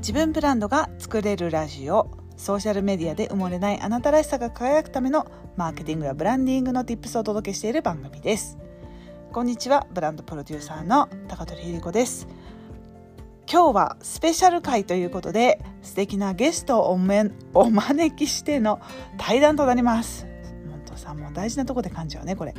自分ブランドが作れるラジオ。ソーシャルメディアで埋もれないあなたらしさが輝くためのマーケティングやブランディングの Tips をお届けしている番組です。こんにちは。ブランドプロデューサーの高取ひり子です。今日はスペシャル回ということで素敵なゲストをおめお招きしての対談となります。本当さもう大事なとこで感じちゃうねこれ。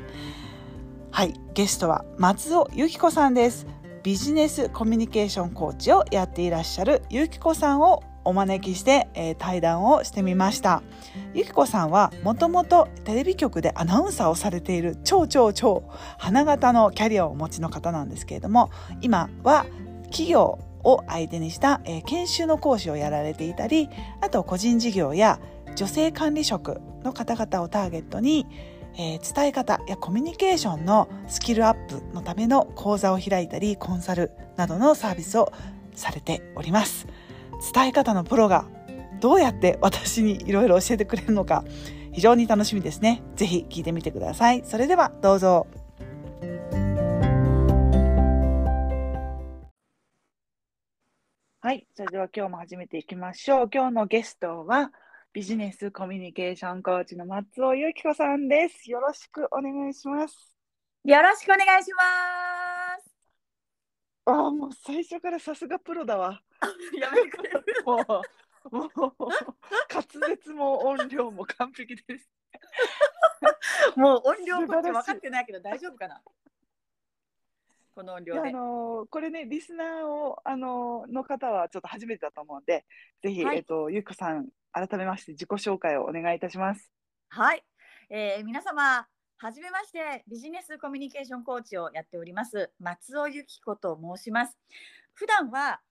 はい。ゲストは松尾由紀子さんです。ビジネスコミュニケーションコーチをやっていらっしゃる由紀子さんをお招きして、えー、対談をしてみました。由紀子さんはもともとテレビ局でアナウンサーをされている超超超花形のキャリアをお持ちの方なんですけれども今は企業を相手にした、えー、研修の講師をやられていたりあと個人事業や女性管理職の方々をターゲットにえー、伝え方やコミュニケーションのスキルアップのための講座を開いたりコンサルなどのサービスをされております。伝え方のプロがどうやって私にいろいろ教えてくれるのか非常に楽しみですね。ぜひ聞いてみてください。それではどうぞ。はいそれでは今日も始めていきましょう。今日のゲストはビジネスコミュニケーションコーチの松尾由紀子さんです。よろしくお願いします。よろしくお願いします。ああ、もう最初からさすがプロだわ。やめてくれる。もう、もう、滑舌も音量も完璧です。もう音量こっち分かってないけど大丈夫かな。この音量で。あのー、これね、リスナーを、あのー、の方はちょっと初めてだと思うんで、ぜひ、はい、えっと、ゆうこさん、改めまして自己紹介をお願いいたします。はい、えー、皆様はじめましてビジネスコミュニケーションコーチをやっております松尾由紀子と申します。普段は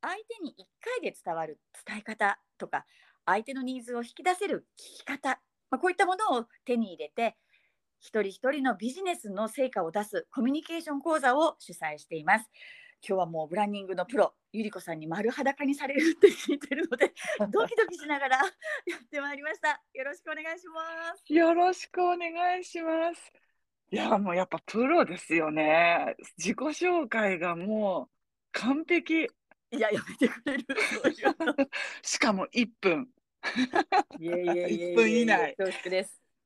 相手に1回で伝わる伝え方とか相手のニーズを引き出せる聞き方、まあ、こういったものを手に入れて一人一人のビジネスの成果を出すコミュニケーション講座を主催しています。今日はもうブランディングのプロゆり子さんに丸裸にされるって聞いてるので ドキドキしながら やってまいりました。よろしくお願いします。よろしくお願いします。いやもうやっぱプロですよね。自己紹介がもう完璧。いややめてくれる。しかも1分。いえいえいえ1分以内。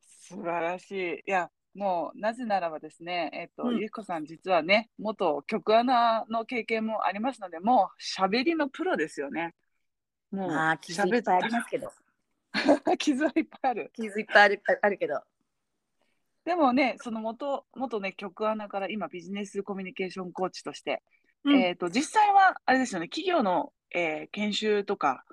素晴らしい。いやもうなぜならばですね、えっ、ー、と、うん、ゆきこさん実はね、元局アナの経験もありますので、もう喋りのプロですよね。もう喋ってありますけど。傷はいっぱいある。傷いっぱいあるあるけど。でもね、その元元ね局アナから今ビジネスコミュニケーションコーチとして、うん、えっ、ー、と実際はあれですよね、企業の、えー、研修とか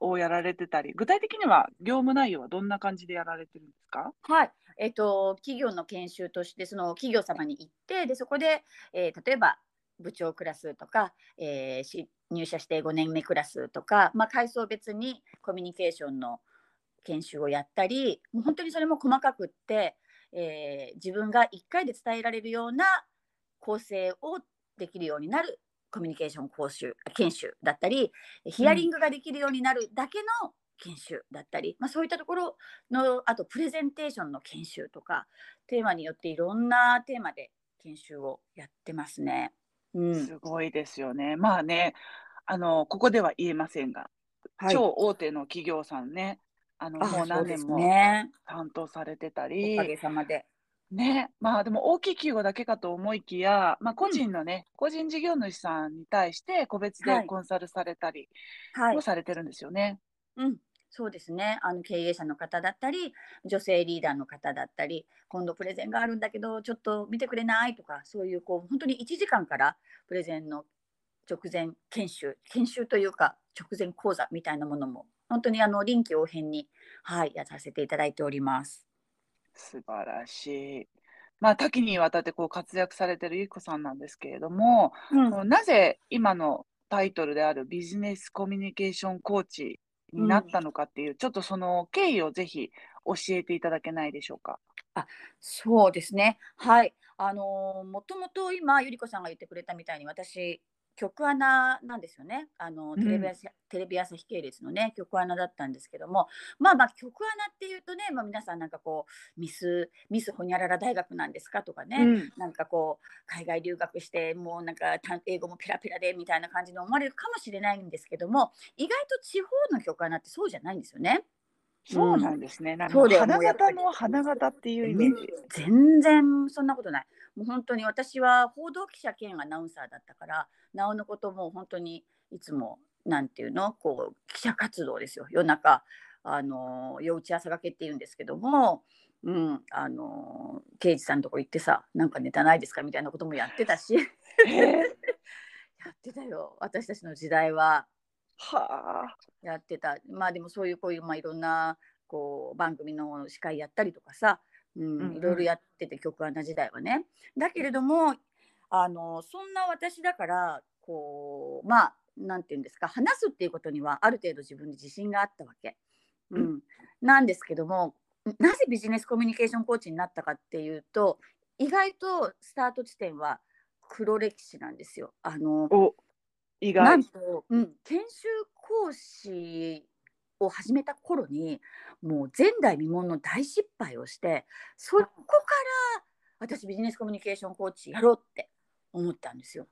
をやられてたり、具体的には業務内容はどんな感じでやられてるんですか？はい、えっと、企業の研修としてその企業様に行ってでそこで、えー、例えば部長クラスとか、えー、入社して5年目クラスとか、まあ、階層別にコミュニケーションの研修をやったりもう本当にそれも細かくって、えー、自分が1回で伝えられるような構成をできるようになるコミュニケーション講習研修だったりヒアリングができるようになるだけの研修だったり、まあ、そういったところのあとプレゼンテーションの研修とかテーマによっていろんなテーマで研修をやってますね。うん、すごいですよね。まあねあのここでは言えませんが、はい、超大手の企業さんねあのもう何年も担当されてたり、ね、おかげさまで。ね、まあでも大きい企業だけかと思いきや、まあ、個人のね、うん、個人事業主さんに対して個別でコンサルされたりもされてるんですよね。はい、うん、そうですね。あの経営者の方だったり女性リーダーの方だったり今度プレゼンがあるんだけどちょっと見てくれないとかそういうこう本当に1時間からプレゼンの直前研修研修というか直前講座みたいなものも本当にあの臨機応変に、はい、やらせていただいております。素晴らしい。まあ、多岐にわたってこう活躍されてるゆきこさんなんですけれども、うん、なぜ今のタイトルであるビジネスコミュニケーションコーチになったのかっていう、うん、ちょっとその経緯をぜひ教えていただけないでしょうか。あそうですね。はい。あのもともと今ゆり子さんが言ってくれたみたいに私局アナなんですよねあのうんテレビ朝、テレビ朝日系列のね局アナだったんですけどもまあまあ局アナっていうとね、まあ、皆さんなんかこうミスミスホニャララ大学なんですかとかね、うんなんかこう海外留学してもうなんかた英語もペラペラでみたいな感じに思われるかもしれないんですけども意外と地方の局アナってそうじゃないんですよね。そうなんですね。なんかそうだよ花形の花形っていうイメージ。全然そんなことない。もう本当に私は報道記者兼アナウンサーだったから、なおのことも本当にいつもなんていうのこう記者活動ですよ。夜中あの夜打ち朝がけっていうんですけども、うんあの刑事さんのとこ行ってさ、なんかネタないですかみたいなこともやってたし、やってたよ。私たちの時代ははあ。やってた。まあでもそういうこういうまあいろんなこう番組の司会やったりとかさ、ううんいろいろやってて曲アナ時代はね。だけれどもあのそんな私だからこうまあなんていうんですか話すっていうことにはある程度自分に自信があったわけ。うん、なんですけどもなぜビジネスコミュニケーションコーチになったかっていうと意外とスタート地点は黒歴史なんですよ。あのお意なん外。と、うん、研修講師を始めた頃にもう前代未聞の大失敗をしてそこから私ビジネスコミュニケーションコーチやろうって思ったんですよ。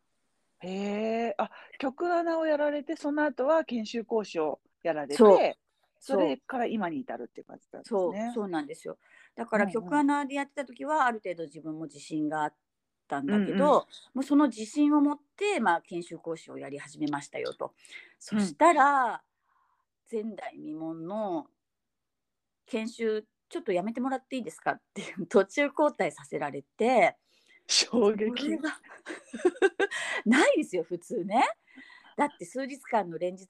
へえ。あ、曲穴をやられて、その後は研修講師をやられそうて、それから今に至るって感じなんですそうね。そうなんですよ。だから曲穴でやってた時はある程度自分も自信があったんだけど、うんうんもうその自信を持って、まあ、研修講師をやり始めましたよと。そしたら、前代未聞の研修ちょっとやめてもらっていいですかっていう途中交代させられて衝撃。が ないですよ普通ね。だって数日間の連日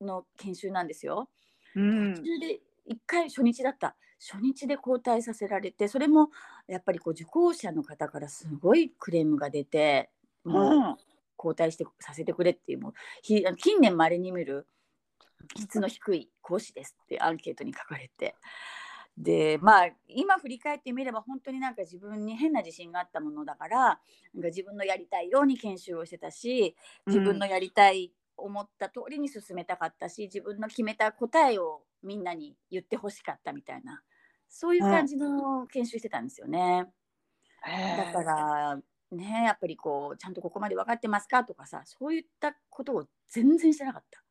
の研修なんですよ。うん途。中で1回初日だった初日で交代させられてそれもやっぱりこう受講者の方からすごいクレームが出てもううん交代してさせてくれっていうもうひ近年まれに見る質の低い講師ですってアンケートに書かれてでまあ今振り返ってみれば本当になんか自分に変な自信があったものだからなんか自分のやりたいように研修をしてたし自分のやりたい思った通りに進めたかったし自分の決めた答えをみんなに言ってほしかったみたいなそういう感じの研修してたんですよね。だからねやっぱりこうちゃんとここまで分かってますかとかさそういったことを全然してなかった。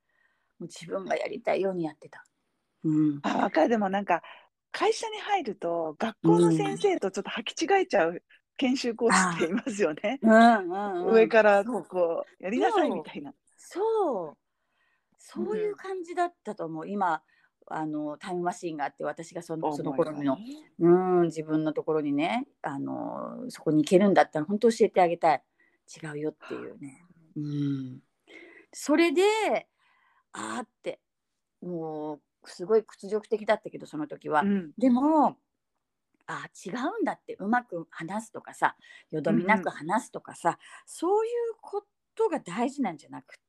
もう自分がやりたいようにやってた。うん、あ、わかる。でもなんか、会社に入ると、学校の先生とちょっと履き違えちゃう研修講師っていますよね。うん。うんうん上からこう、やりなさいみたいな。そう。そう。いう感じだったと思う、今あのタイムマシーンがあって私がそのその頃の、うん、自分のところにねあのそこに行けるんだったら本当教えてあげたい。違うよっていうね、うん、それであーってもうすごい屈辱的だったけどその時は、うん。でもあー違うんだってうまく話すとかさよどみなく話すとかさ、そういうことが大事なんじゃなくて、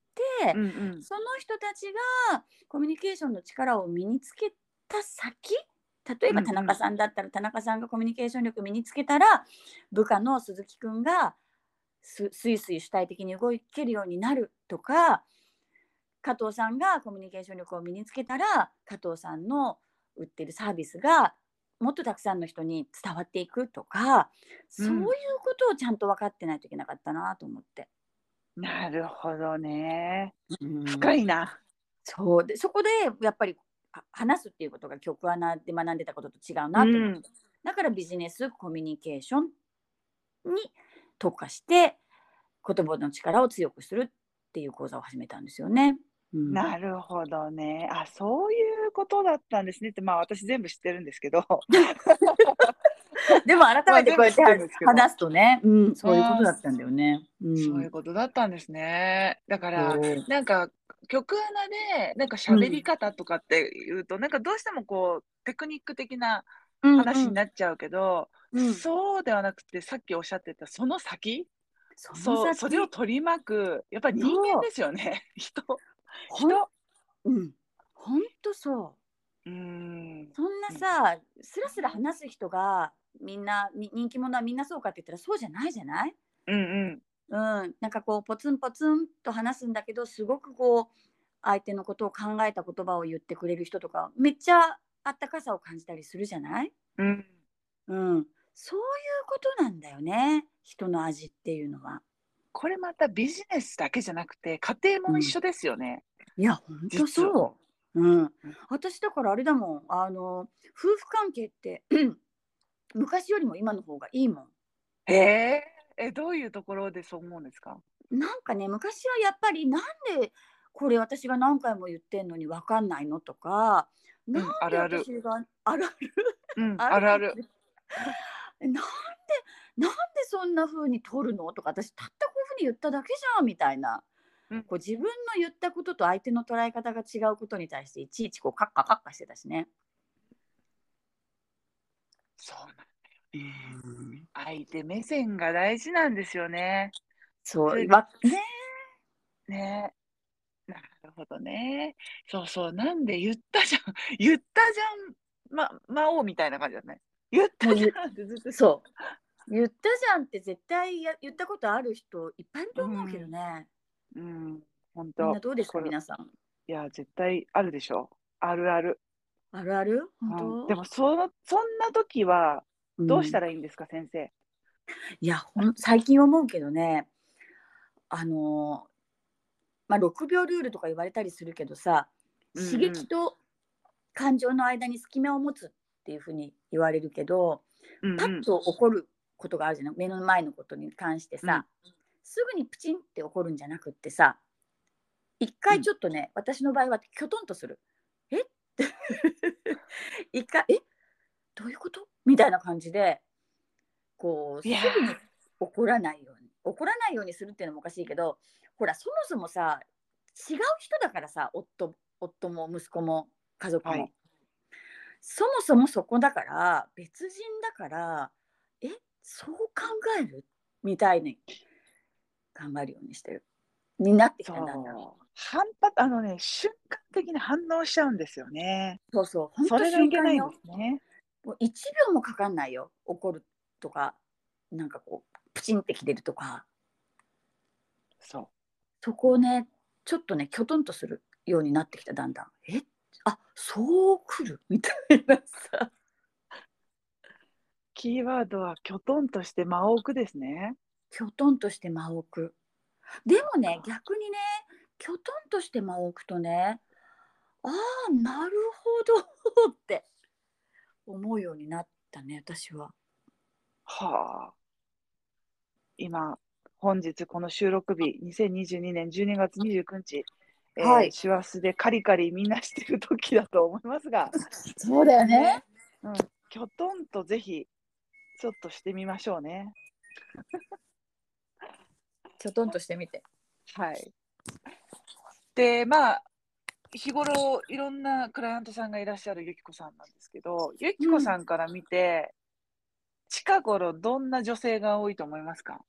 うんうん。その人たちがコミュニケーションの力を身につけた先例えばうんうん田中さんだったら田中さんがコミュニケーション力身につけたら部下の鈴木くんがすスイスイ主体的に動けるようになるとか加藤さんがコミュニケーション力を身につけたら加藤さんの売ってるサービスがもっとたくさんの人に伝わっていくとか、うんそういうことをちゃんと分かってないといけなかったなと思って。なるほどね。うん深いな。そうでそこでやっぱりは話すっていうことが曲穴で学んでたことと違うなと思って、うんだからビジネスコミュニケーションに特化して言葉の力を強くするっていう講座を始めたんですよね。うんなるほどね。あ、そういうことだったんですねって、まあ私全部知ってるんですけど。でも改めてこうやって話すとね、うん、そういうことだったんだよね。うん、そういうことだったんですね。だから、なんか曲穴でなんか喋り方とかっていうと、なんかどうしてもこうテクニック的な話になっちゃうけど、うんうんそうではなくてさっきおっしゃってたその先、その先それを取り巻くやっぱり人間ですよね。人ほん人。うん、ほんとそう。うーん。そんなさ、スラスラ話す人がみんなに人気者はみんなそうかって言ったらそうじゃないじゃない？うんうん。うん、なんかこうポツンポツンと話すんだけどすごくこう相手のことを考えた言葉を言ってくれる人とかめっちゃあったかさを感じたりするじゃない、うんうん、そういうことなんだよね人の味っていうのは。これまたビジネスだけじゃなくて家庭も一緒ですよね。いや本当そう、うん、私だからあれだもん。あの夫婦関係って 昔よりも今の方がいいもん。へええどういうところでそう思うんですか？なんかね昔はやっぱりなんでこれ私が何回も言ってんのに分かんないのとか、んなんであるある。私があるあるうんあるある。なんでなんでそんな風に取るの？とか私たったこういう風に言っただけじゃんみたいな、うんこう自分の言ったことと相手の捉え方が違うことに対していちいちこうカッカカッカしてたしね。そうなんだよね。相手目線が大事なんですよね。そうわねねなるほどね。そうそう。なんで言ったじゃん。言ったじゃん。ま、魔王みたいな感じだね。言ったじゃんってずっと。そう言ったじゃんって絶対や言ったことある人いっぱいいると思うけどね。うん。本みん当な。どうですか皆さん。いや、絶対あるでしょ。あるある。あるある？うん本当、でも、その、そんな時は、どうしたら、らいいんですか、先生？いやほん最近思うけどねあのーまあ6秒ルールとか言われたりするけどさうんうん刺激と感情の間に隙間を持つっていうふうに言われるけど、うんパッと起こることがあるじゃない？目の前のことに関してさ、すぐにプチンって起こるんじゃなくってさ一回ちょっとね、私の場合はきょとんとする。え？って。一回え？どういうこと？みたいな感じでこうすぐに怒らないように怒らないようにするっていうのもおかしいけどほらそもそもさ違う人だからさ夫夫も息子も家族も、はい。そもそもそこだから別人だからえ？そう考えるみたいに考えるようにしてるになってきたんだ反発あのね瞬間的に反応しちゃうんですよね。そうそう本当それがい瞬間よ。けないんですね。もう1秒もかかんないよ怒るとかなんかこうプチンって切れるとか。そう。そこをねちょっとねきょとんとするようになってきただんだん。え？あそうくる？みたいなさキーワードはきょとんとして間を置くですね。きょとんとして間を置くでもね逆にねきょとんとして間を置くとねああなるほどって思うようになったね私は。はあ。今、本日この収録日、2022年12月29日、えーはい師走でカリカリみんなしてる時だと思いますが、そうだよね。うん、きょとんとぜひ、ちょっとしてみましょうね。きょとんとしてみて。はい。で、まあ、日頃いろんなクライアントさんがいらっしゃるゆきこさんなんですけど、ゆきこさんから見て、近頃どんな女性が多いと思いますか？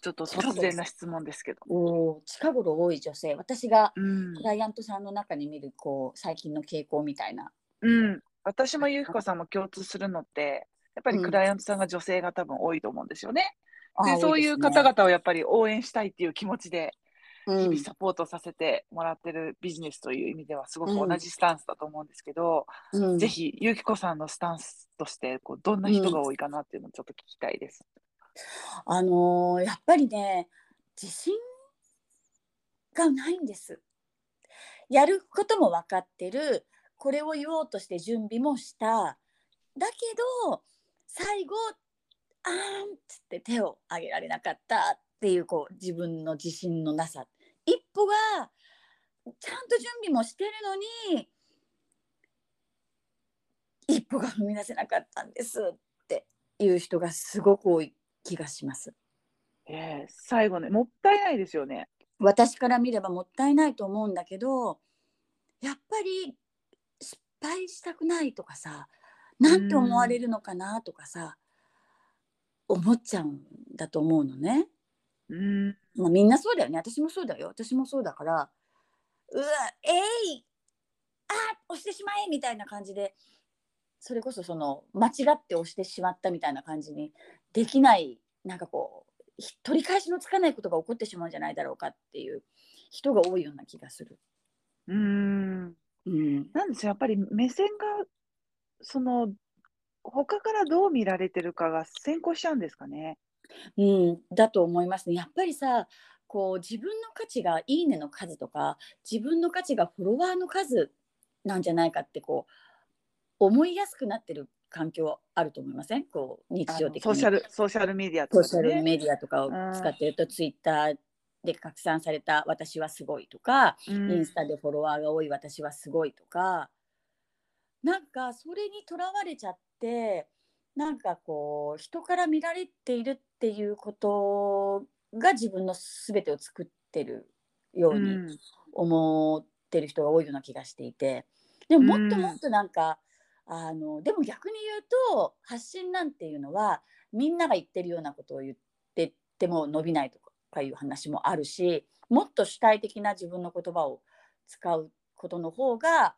ちょっと突然な質問ですけど。おお近頃多い女性私がうんクライアントさんの中に見るこう最近の傾向みたいな。うん、私もゆきこさんも共通するのって、やっぱりクライアントさんが女性が多分多いと思うんですよね。で、あーそういう方、々をやっぱり応援したいっていう気持ちで、日々サポートさせてもらってるビジネスという意味ではすごくうん。同じスタンスだと思うんですけど、うん。うんぜひゆきこさんのスタンスとしてこうどんな人が多いかなっていうのをちょっと聞きたいです。あのーやっぱりね自信がないんです。やることも分かってる。これを言おうとして準備もした。だけど最後あーんっつって手を挙げられなかったっていうこう自分の自信のなさ一歩がちゃんと準備もしてるのに一歩が踏み出せなかったんですっていう人がすごく多い気がします。えー最後ね、もったいないですよね。私から見ればもったいないと思うんだけどやっぱり失敗したくないとかさなんて思われるのかなとかさ思っちゃうんだと思うのね。うん、まあ、みんなそうだよね私もそうだよ私もそうだからうわえいあ押してしまえみたいな感じでそれこそその間違って押してしまったみたいな感じにできないなんかこうひ取り返しのつかないことが起こってしまうんじゃないだろうかっていう人が多いような気がする。うーん。うん、なんですよ、やっぱり目線が、その、他からどう見られてるかが先行しちゃうんですかね。うん、だと思いますね。やっぱりさこう自分の価値が「いいね」の数とか自分の価値がフォロワーの数なんじゃないかってこう思いやすくなってる環境あると思いません？こう日あ常的にのソーシャル、ソーシャルメディアとソーシャル。メディアとかを使ってると、ツイッターで拡散された「私はすごい」とか、うんインスタでフォロワーが多い「私はすごい」とかなんかそれにとらわれちゃってなんかこう人から見られているっていうことが自分の全てを作ってるよううにん。思ってる人が多いような気がしていて。でももっとうんもっとなんか、あのでも逆に言うと発信なんていうのはみんなが言ってるようなことを言ってっても伸びないとかいう話もあるしもっと主体的な自分の言葉を使うことの方が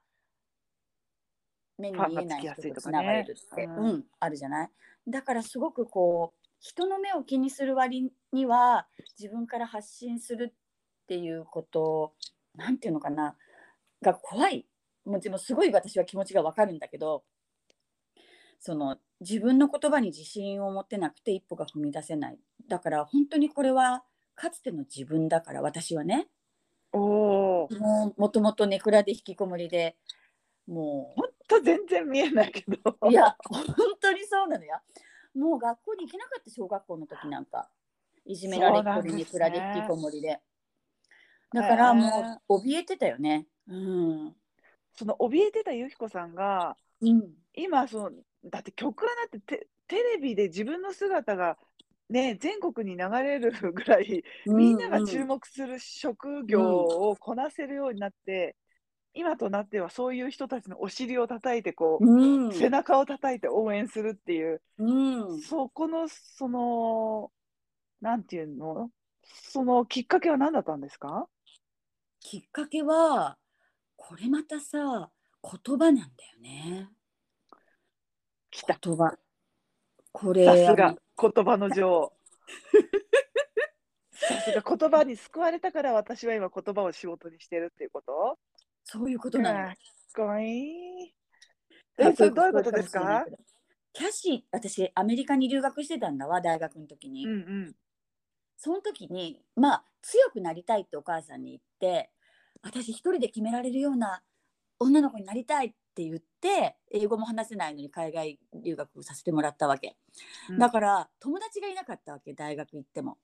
目に見えない人とつながれるって、ねうん、あるじゃない？だからすごくこう人の目を気にする割には自分から発信するっていうことなんていうのかな？が怖い。もちろんすごい私は気持ちがわかるんだけどその自分の言葉に自信を持ってなくて一歩が踏み出せない。だから本当にこれはかつての自分だから私はね。おお、もともとネクラで引きこもりでも本当全然見えないけど。ういや本当にそうなのよ。もう学校に行けなかった小学校の時なんか。いじめられっ子でネクラで引きこもりで。だからもう怯えてたよね。うん。その怯えてたゆきこさんが、うん。今その、だって曲はだってテテレビで自分の姿が、ね、全国に流れるぐらい、みんなが注目する職業をこなせるようになって、今となってはそういう人たちのお尻を叩いてこう、うん。背中を叩いて応援するっていう、うん。そこのそのなんていうの？そのきっかけは何だったんですか？きっかけはこれまたさ言葉なんだよね。言葉。これさすが言葉の女王。さすが言葉に救われたから私は今言葉を仕事にしてるっていうこと？そういうことなの。かっこいい。えそれどういうことですか？キャシー私アメリカに留学してたんだわ大学の時に、うんうんその時にまあ強くなりたいってお母さんに言って私一人で決められるような女の子になりたいって言って英語も話せないのに海外留学をさせてもらったわけ、うん。だから友達がいなかったわけ大学行っても。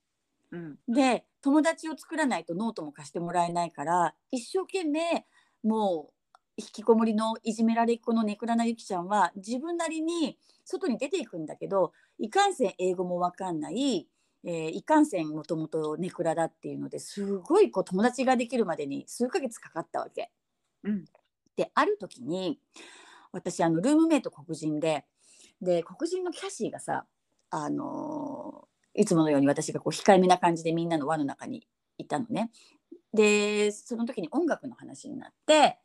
うん。で友達を作らないとノートも貸してもらえないから一生懸命もう引きこもりのいじめられっ子のネクラなゆきちゃんは自分なりに外に出ていくんだけどいかんせん英語もわかんない、えーいかんせんもともとネクラだっていうのですごいこう友達ができるまでに数ヶ月かかったわけ。うんである時に私あのルームメイト黒人でで黒人のキャシーがさあのーいつものように私がこう控えめな感じでみんなの輪の中にいたのね。でその時に音楽の話になって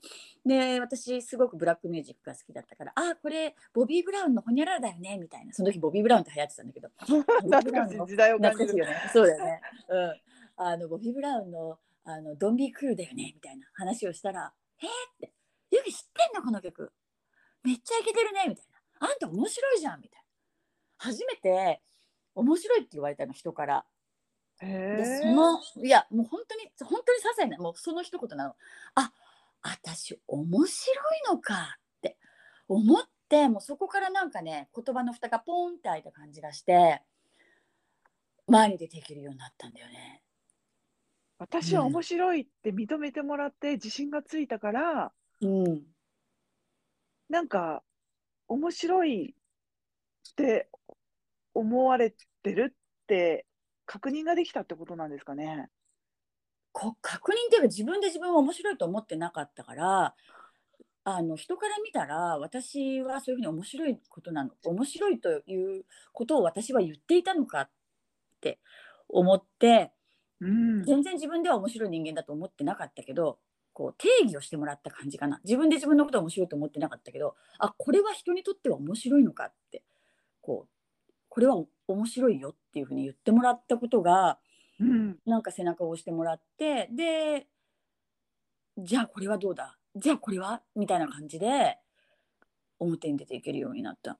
で私すごくブラックミュージックが好きだったから「あこれボビー・ブラウンのホニャララだよね」みたいなその時ボビー・ブラウンって流行ってたんだけど時代を感じるよね。そうだよね。うん。あのボビー・ブラウンのあのドンビー・クールだよねみたいな話をしたら「えー?」って「ユキ知ってんの？この曲めっちゃイケてるね」みたいな「あんた面白いじゃん」みたいな初めて面白いって言われたの人から。へでえそのいやもう本当に本当に些細なもうその一言なの。あ私面白いのかって思ってもうそこからなんかね言葉の蓋がポンって開いた感じがして前に出ていけるようになったんだよね。私は面白いって認めてもらって自信がついたからうん、なんか面白いって思われてるって確認ができたってことなんですかね。こ確認っていうか自分で自分を面白いと思ってなかったからあの人から見たら私はそういうふうに面白いことなの面白いということを私は言っていたのかって思ってうん、全然自分では面白い人間だと思ってなかったけどこう定義をしてもらった感じかな。自分で自分のことは面白いと思ってなかったけどあこれは人にとっては面白いのかってこうこれは面白いよっていうふうに言ってもらったことがうん。なんか背中を押してもらってでじゃあこれはどうだ？じゃあこれは？みたいな感じで表に出ていけるようになった。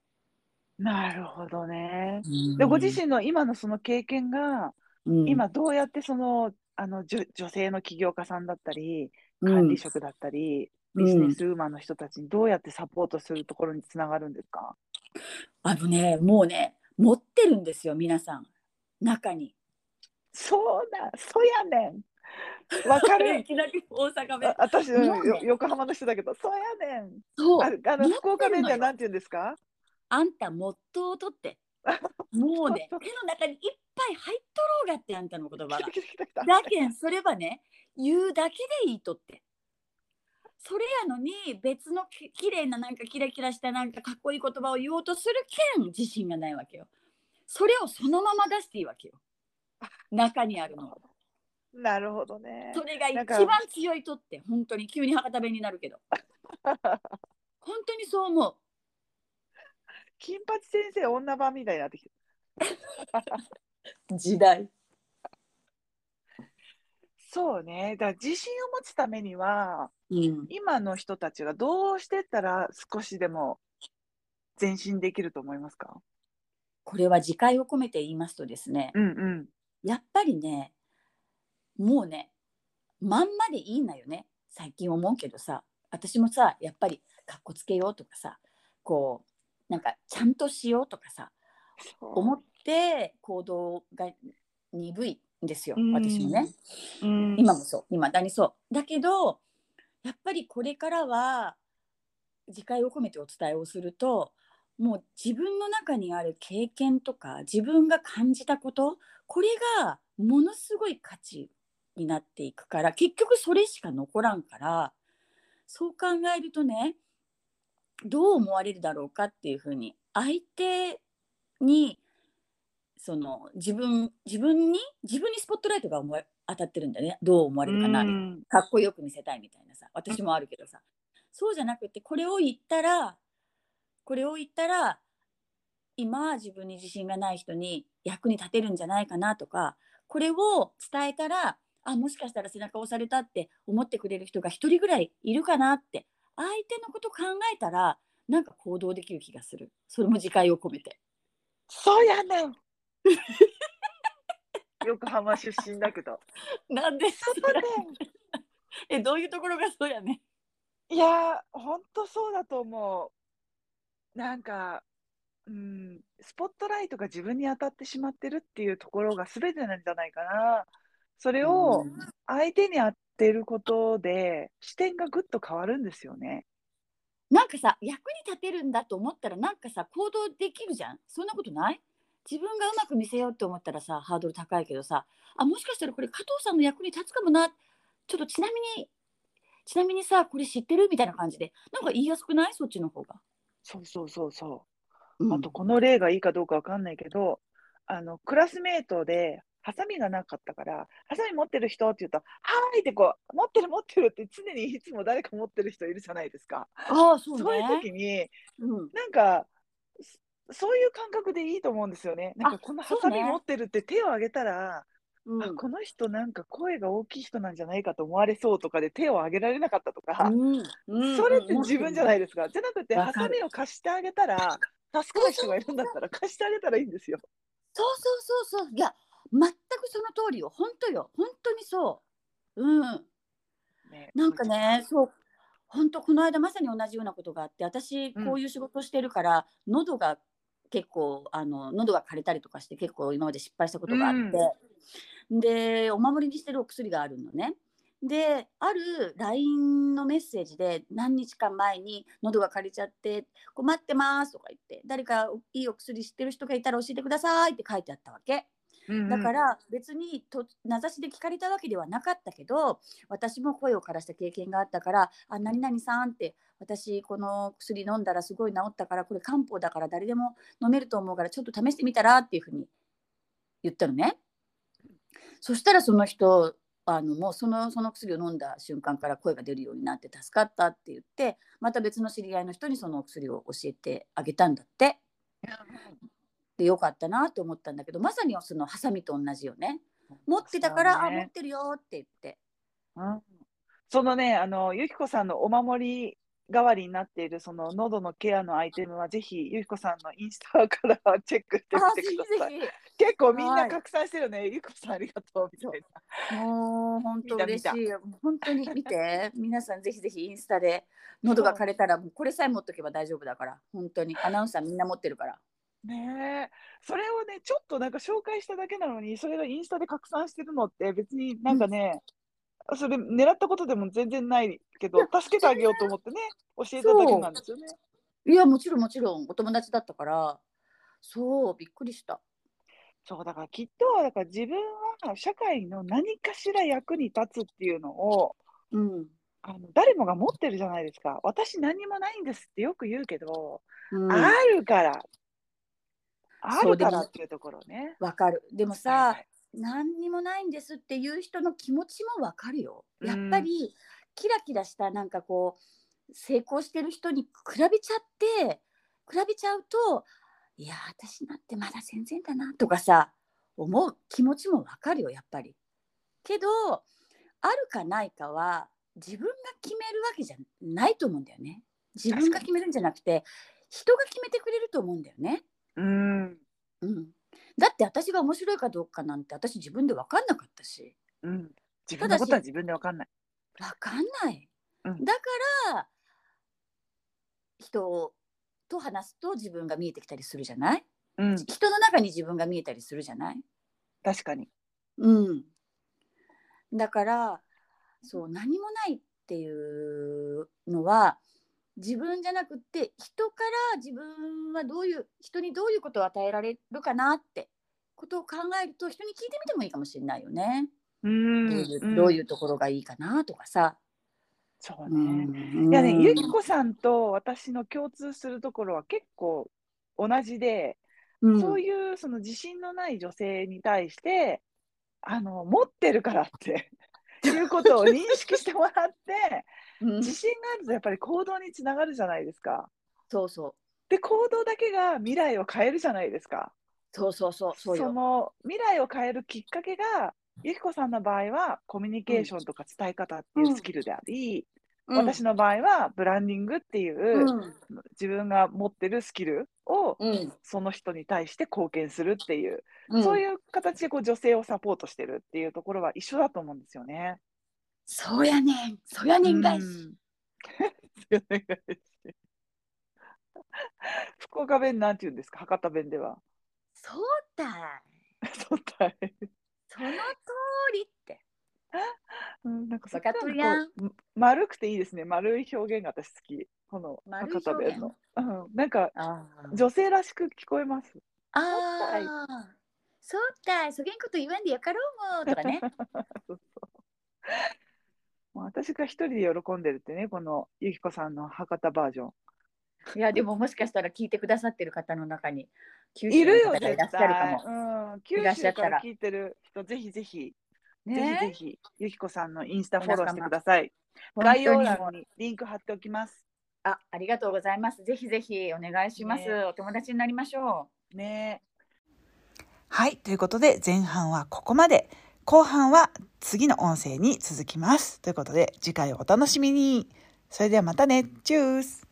なるほどね。でご自身の今のその経験が身今どうやってそのあの女女性の起業家さんだったり管理職だったり、ビジネスウーマンの人たちにどうやってサポートするところにつながるんですか？あのねもうね持ってるんですよ皆さん。中に。そうだそうやねんわかる？いきなり大阪弁あ私、横浜の人だけどそうやねんそうああの福岡弁ではなんて言うんですか？あんたモットーを取って もうね手の中にいっぱい入っとろうがってあんたの言葉が。だけんそれはね言うだけでいいとって。それやのに別のききれいななんかキラキラしたなんかかっこいい言葉を言おうとするけん自信がないわけよ。それをそのまま出していいわけよ。中にあるの。なるほどねそれが一番強いとって本当に急に博多弁になるけど。本当にそう思う。金八先生女版みたいになってきて 時代。そうねだから自信を持つためにはうん。今の人たちがどうしてったら少しでも前進できると思いますか？これは自戒を込めて言いますとですね、うんうんやっぱりねもうねまんまでいいんだよね。最近思うけどさ私もさやっぱりかっこつけようとかさこうなんかちゃんとしようとかさ思って行動が鈍いんですようん。私もね。うん。今もそう今だにそう。だけどやっぱりこれからは自戒を込めてお伝えをするともう自分の中にある経験とか自分が感じたことこれがものすごい価値になっていくから結局それしか残らんからそう考えるとねどう思われるだろうかっていうふうに相手にその自分自分に自分にスポットライトが当たってるんだね。どう思われるかな。かっこよく見せたいみたいなさ。私もあるけどさ。そうじゃなくてこれを言ったらこれを言ったら今自分に自信がない人に役に立てるんじゃないかなとかこれを伝えたらあもしかしたら背中を押されたって思ってくれる人が一人ぐらいいるかなって相手のこと考えたらなんか行動できる気がする。それも自戒を込めて。そうやねん。横浜出身だけど。なんでそうね えどういうところがそうやねいやーほんとそうだと思う。なんかうんスポットライトが自分に当たってしまってるっていうところが全てなんじゃないかな。それをうん。相手に当てることで視点がぐっと変わるんですよね。なんかさ役に立てるんだと思ったらなんかさ行動できるじゃん。そんなことない？自分がうまく見せようって思ったらさハードル高いけどさ。あもしかしたらこれ加藤さんの役に立つかもな。ちょっとちなみにちなみにさこれ知ってる？みたいな感じで。なんか言いやすくない？そっちの方が。そうそうそうそあとこの例がいいかどうかわかんないけど、あのクラスメートでハサミがなかったから、ハサミ持ってる人って言うと、はーいってこう、持ってる持ってるって常にいつも誰か持ってる人いるじゃないですか。ああそうね。そういう時に、うん、なんか、そそういう感覚でいいと思うんですよね。なんかあこのハサミ持ってるって手を挙げたら、うこの人なんか声が大きい人なんじゃないかと思われそうとかで手を挙げられなかったとか、うん。うん。それって自分じゃないですか。じゃなくて、ハサミを貸してあげたら、助かる人がいるんだったら貸してあげたらいいんですよ。そうそうそうそう。いや全くその通りよ。本当よ。本当にそう。うん。ねなんかね、そう、本当この間まさに同じようなことがあって、私うん。こういう仕事をしてるから、喉が結構あの喉が枯れたりとかして結構今まで失敗したことがあって、でお守りにしてるお薬があるのね。である LINE のメッセージで何日か前に喉が枯れちゃって困ってますとか言って誰かいいお薬知ってる人がいたら教えてくださいって書いてあったわけ。だか、ら別にと名指しで聞かれたわけではなかったけど私も声を枯らした経験があったから「あ何々さん」って私この薬飲んだらすごい治ったからこれ漢方だから誰でも飲めると思うからちょっと試してみたらっていうふうに言ったのね。そしたらその人あのもうそのその薬を飲んだ瞬間から声が出るようになって助かったって言ってまた別の知り合いの人にそのお薬を教えてあげたんだって。でよかったなと思ったんだけどまさにそのハサミと同じよね。持ってたから、ね。あ持ってるよって言って。うん。そのね、あの、ゆきこさんのお守り代わりになっている、その喉のケアのアイテムは、ぜひ、ゆきこさんのインスタからチェックしてあみてください。ぜ結構みんはない。拡散してるね。ゆきこさんありがとうみたいひもう本当嬉しい。本当に見て。皆さんぜひぜひインスタで喉が枯れたらもうこれさえ持っとけば大丈夫だから。本当に。アナウンサーみんな持ってるから。な。ねえ。それをね、ちょっとなんか紹介しただけなのに、それがインスタで拡散してるのって、別になんかね、それ狙ったことでも全然ないけど、助けてあげようと思ってね、教えただけなんですよね。いやもちろんもちろん。お友達だったから。そうびっくりした。そうだからきっとだから自分は社会の何かしら役に立つっていうのをうん、あの誰もが持ってるじゃないですか。私何もないんですってよく言うけど、うん、あるから。あるからっていうところね。わかる。でもはいさはい何にもないんですっていう人の気持ちもわかるよ。うんやっぱりキラキラしたなんかこう成功してる人に比べちゃって比べちゃうといや私なんてまだ全然だなとかさ思う気持ちもわかるよやっぱり。けどあるかないかは自分が決めるわけじゃないと思うんだよね。自分が決めるんじゃなくて人が決めてくれると思うんだよね。うんうん、だって私が面白いかどうかなんて私自分で分かんなかったし。うん。自分のことは自分でわかんない。分かんない、うん。だから人と話すと自分が見えてきたりするじゃない？うん。人の中に自分が見えたりするじゃない？確かに。うん。だからそう何もないっていうのは自分じゃなくって人から自分はどういう人にどういうことを与えられるかなってことを考えると人に聞いてみてもいいかもしれないよね。うん。どういう、ん。どういうところがいいかなとかさ。そううね、ん。いやね、ゆきこさんと私の共通するところは結構同じで、うん。そういうその自信のない女性に対して、あの持ってるからって いうことを認識してもらって、うん自信があるとやっぱり行動につながるじゃないですか。そうそうで、行動だけが未来を変えるじゃないですか。そうそうそうそうよ。の未来を変えるきっかけが、ゆきこさんの場合はコミュニケーションとか伝え方っていうスキルであり、うん私の場合はブランディングっていう、うん自分が持ってるスキルをうんその人に対して貢献するっていう、うんそういう形でこう女性をサポートしてるっていうところは一緒だと思うんですよね。そうやねんそうやねんがい 福岡弁なんて言うんですか？博多弁では。そうだ そうだい。その通りって。うん、なんかそっわかっとるやんこう丸くていいですね。丸い表現が私好き。この博多弁の。うん、なんか女性らしく聞こえます。あーそうだいそげんこと言わんでやかろうもとかね。そうそう。私が一人で喜んでるってね、このゆきこさんの博多バージョン。いやでももしかしたら聞いてくださってる方の中に九い州るよ、絶の方がいらっしゃるか対。も。うん、九いらっしゃった州からら聞いてる人、ぜひぜひ、ぜひぜねひ、ゆきこさんのインスタフォローしてください。本概要欄にリンク貼っておきます。あありがとうございます。ぜひぜひお願いします。ねお友達になりましょねはい。ということで、前半はここまで。後半は次の音声に続きます。ということで、次回をお楽しみに。それではまたね。チュース